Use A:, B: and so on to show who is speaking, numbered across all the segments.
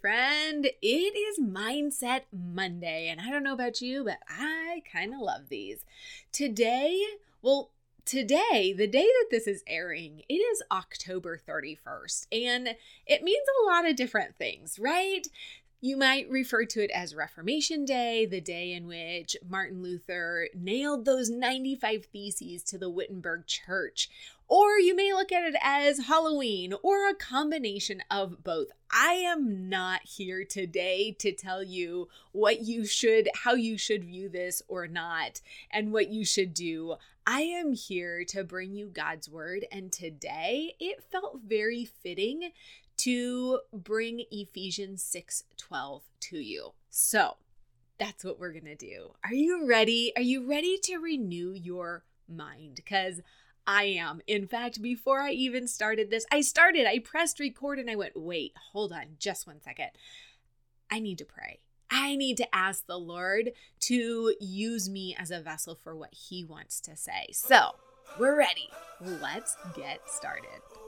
A: Friend, it is Mindset Monday, and I don't know about you, but I kind of love these. Today, well, today, the day that this is airing, it is October 31st, and it means a lot of different things, right? You might refer to it as Reformation Day, the day in which Martin Luther nailed those 95 Theses to the Wittenberg Church. Or you may look at it as Halloween or a combination of both. I am not here today to tell you what you should, how you should view this or not, and what you should do. I am here to bring you God's word, and today it felt very fitting to bring Ephesians 6 12 to you. So that's what we're gonna do. Are you ready? Are you ready to renew your mind? Because I am. In fact, before I even started this, I started, I pressed record and I went, wait, hold on just one second. I need to pray. I need to ask the Lord to use me as a vessel for what He wants to say. So, we're ready. Let's get started.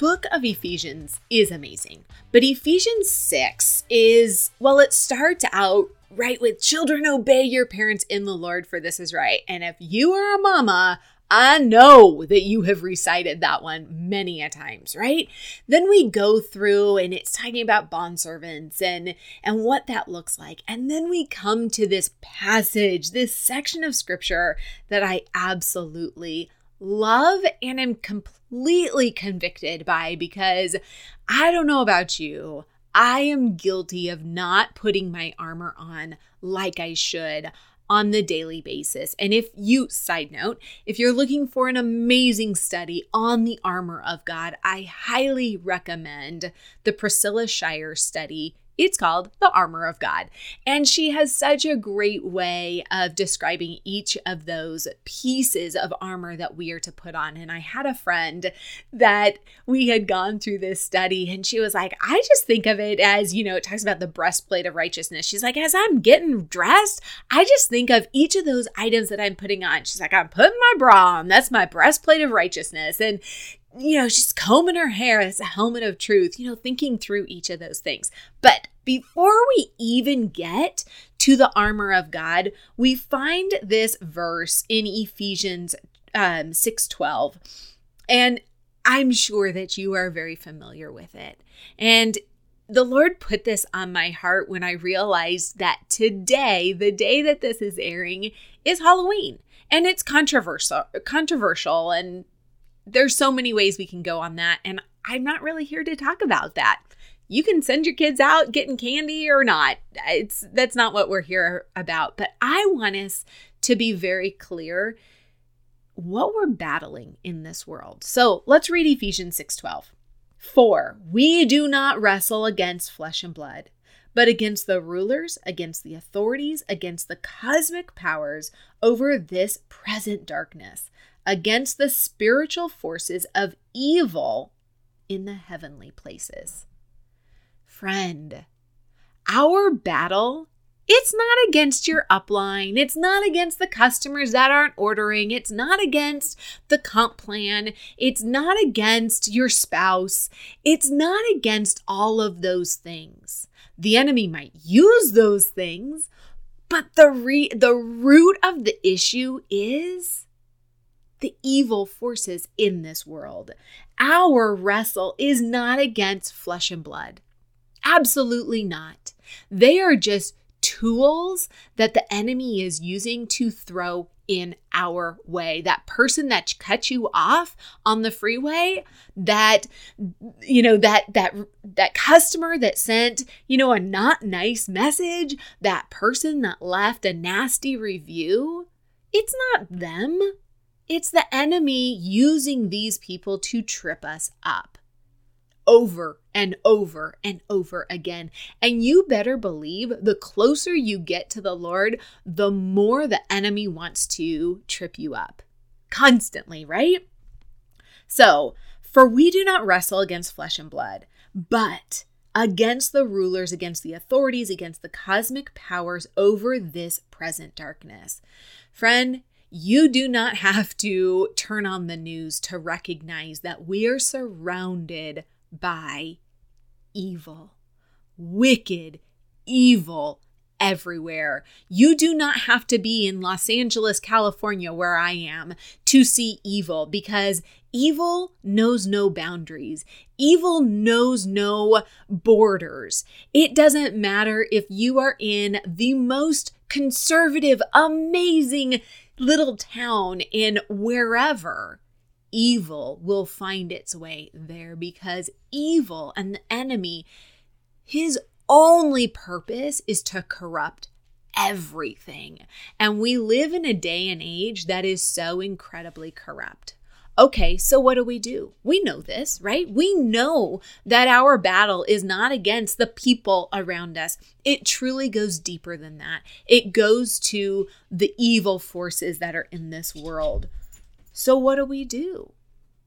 A: book of Ephesians is amazing, but Ephesians 6 is, well, it starts out right with children obey your parents in the Lord, for this is right. And if you are a mama, I know that you have recited that one many a times, right? Then we go through and it's talking about bondservants and and what that looks like. And then we come to this passage, this section of scripture that I absolutely love and am completely convicted by because I don't know about you. I am guilty of not putting my armor on like I should on the daily basis. And if you, side note, if you're looking for an amazing study on the armor of God, I highly recommend the Priscilla Shirer study it's called The Armor of God. And she has such a great way of describing each of those pieces of armor that we are to put on. And I had a friend that we had gone through this study, and she was like, I just think of it as, you know, it talks about the breastplate of righteousness. She's like, as I'm getting dressed, I just think of each of those items that I'm putting on. She's like, I'm putting my bra on. That's my breastplate of righteousness. And you know, she's combing her hair. A helmet of truth, you know, thinking through each of those things. But before we even get to the armor of God, we find this verse in Ephesians um, 6:12. And I'm sure that you are very familiar with it. And the Lord put this on my heart when I realized that today, the day that this is airing, is Halloween. And it's controversial controversial and there's so many ways we can go on that. And I'm not really here to talk about that. You can send your kids out getting candy or not. It's that's not what we're here about. But I want us to be very clear what we're battling in this world. So let's read Ephesians 6:12. For we do not wrestle against flesh and blood, but against the rulers, against the authorities, against the cosmic powers over this present darkness, against the spiritual forces of evil in the heavenly places. Friend, our battle It's not against your upline. It's not against the customers that aren't ordering. It's not against the comp plan. It's not against your spouse. It's not against all of those things. The enemy might use those things, but the re- the root of the issue is the evil forces in this world. Our wrestle is not against flesh and blood. Absolutely not. They are just tools that the enemy is using to throw in our way. That person that cut you off on the freeway, that you know that that that customer that sent, you know, a not nice message, that person that left a nasty review, it's not them. It's the enemy using these people to trip us up over and over and over again. And you better believe the closer you get to the Lord, the more the enemy wants to trip you up constantly, right? So, for we do not wrestle against flesh and blood, but against the rulers, against the authorities, against the cosmic powers over this present darkness. Friend, you do not have to turn on the news to recognize that we are surrounded by evil, wicked, evil everywhere. You do not have to be in Los Angeles, California, where I am, to see evil because evil knows no boundaries. Evil knows no borders. It doesn't matter if you are in the most conservative, amazing little town in wherever evil will find its way there because evil and the enemy, his only purpose is to corrupt everything. And we live in a day and age that is so incredibly corrupt. Okay, so what do we do? We know this, right? We know that our battle is not against the people around us. It truly goes deeper than that. It goes to the evil forces that are in this world. So, what do we do?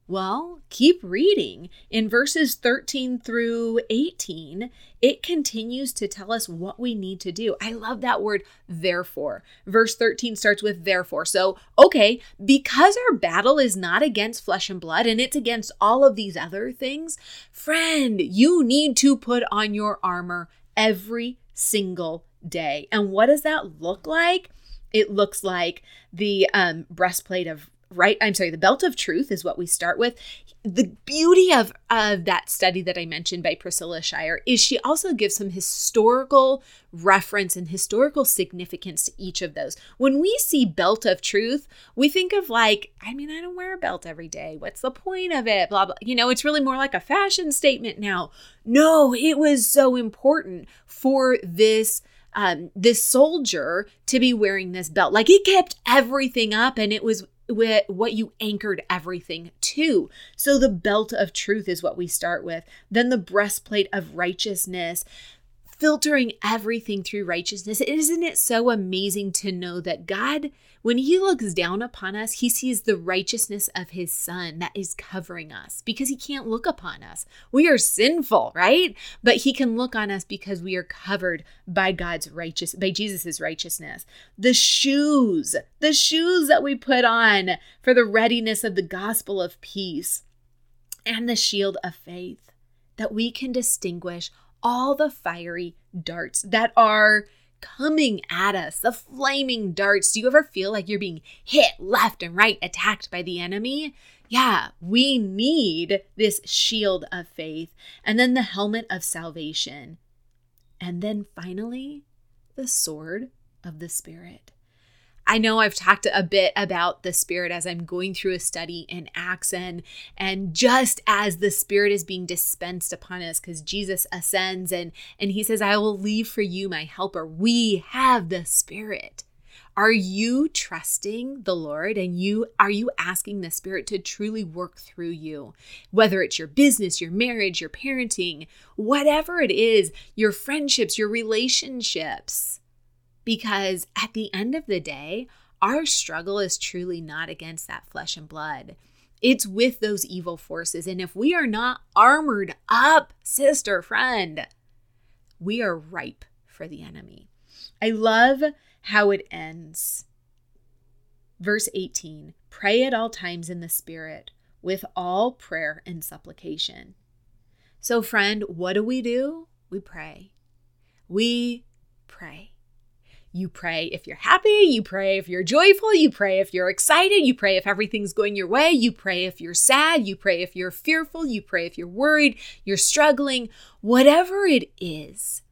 A: Well, keep reading. In verses 13 through 18, it continues to tell us what we need to do. I love that word, therefore. Verse 13 starts with therefore. So, okay, because our battle is not against flesh and blood and it's against all of these other things, friend, you need to put on your armor every single day. And what does that look like? It looks like the um, breastplate of right i'm sorry the belt of truth is what we start with. The beauty of of that study that i mentioned by priscilla shirer is she also gives some historical reference and historical significance to each of those. When we see belt of truth we think of like i mean i don't wear a belt every day. What's the point of it? Blah blah. You know it's really more like a fashion statement now. No it was so important for this um, this soldier to be wearing this belt. Like it kept everything up and it was what you anchored everything to. So the belt of truth is what we start with. Then the breastplate of righteousness, filtering everything through righteousness. Isn't it so amazing to know that God, when He looks down upon us, He sees the righteousness of His Son that is covering us because He can't look upon us. We are sinful, right? But He can look on us because we are covered by God's righteous, by Jesus's righteousness. The shoes, the shoes that we put on for the readiness of the gospel of peace, and the shield of faith that we can distinguish all the fiery darts that are coming at us, the flaming darts. Do you ever feel like you're being hit left and right, attacked by the enemy? Yeah, we need this shield of faith, and then the helmet of salvation, and then finally, the sword of the Spirit. I know I've talked a bit about the Spirit as I'm going through a study in Acts, and, and just as the Spirit is being dispensed upon us, because Jesus ascends and, and he says, I will leave for you my helper. We have the Spirit. Are you trusting the Lord and you are you asking the Spirit to truly work through you? Whether it's your business, your marriage, your parenting, whatever it is, your friendships, your relationships because at the end of the day, our struggle is truly not against that flesh and blood. It's with those evil forces. And if we are not armored up, sister, friend, we are ripe for the enemy. I love how it ends. Verse 18 Pray at all times in the Spirit with all prayer and supplication. So, friend, what do we do? We pray. We pray. You pray if you're happy, you pray if you're joyful, you pray if you're excited, you pray if everything's going your way, you pray if you're sad, you pray if you're fearful, you pray if you're worried, you're struggling. Whatever it is,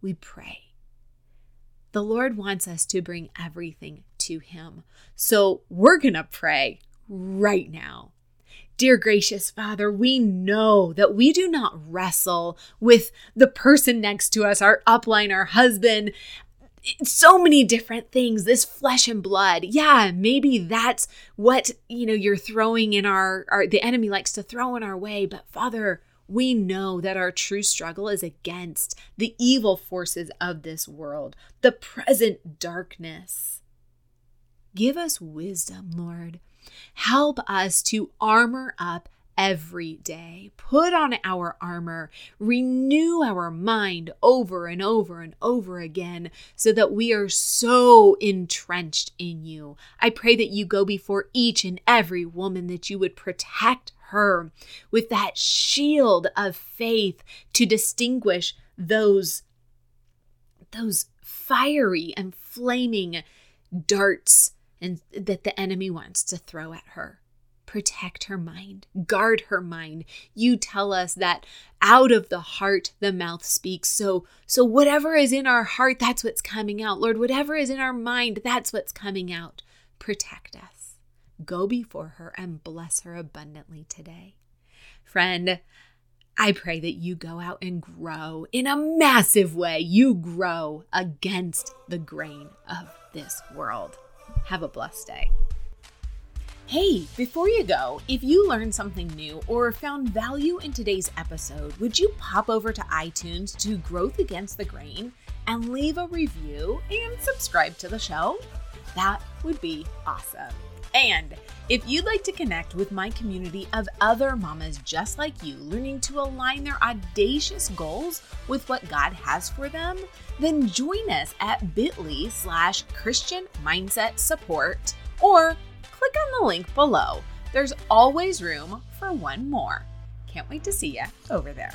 A: we pray. The Lord wants us to bring everything to Him. So we're going to pray right now. Dear gracious Father, we know that we do not wrestle with the person next to us, our upline, our husband, so many different things this flesh and blood. Yeah maybe that's what you know you're throwing in our, our the enemy likes to throw in our way. But father we know that our true struggle is against the evil forces of this world the present darkness. Give us wisdom lord. Help us to armor up every day. Put on our armor, renew our mind over and over and over again so that we are so entrenched in you. I pray that you go before each and every woman, that you would protect her with that shield of faith to distinguish those those fiery and flaming darts and that the enemy wants to throw at her protect her mind, guard her mind. You tell us that out of the heart the mouth speaks. So so whatever is in our heart, that's what's coming out. Lord, whatever is in our mind, that's what's coming out. Protect us. Go before her and bless her abundantly today. Friend, I pray that you go out and grow in a massive way. You grow against the grain of this world. Have a blessed day. Hey, before you go, if you learned something new or found value in today's episode, would you pop over to iTunes to Growth Against the Grain and leave a review and subscribe to the show? That would be awesome. And if you'd like to connect with my community of other mamas just like you, learning to align their audacious goals with what God has for them, then join us at bit.ly slash Christian Mindset Support or click on the link below. There's always room for one more. Can't wait to see you over there.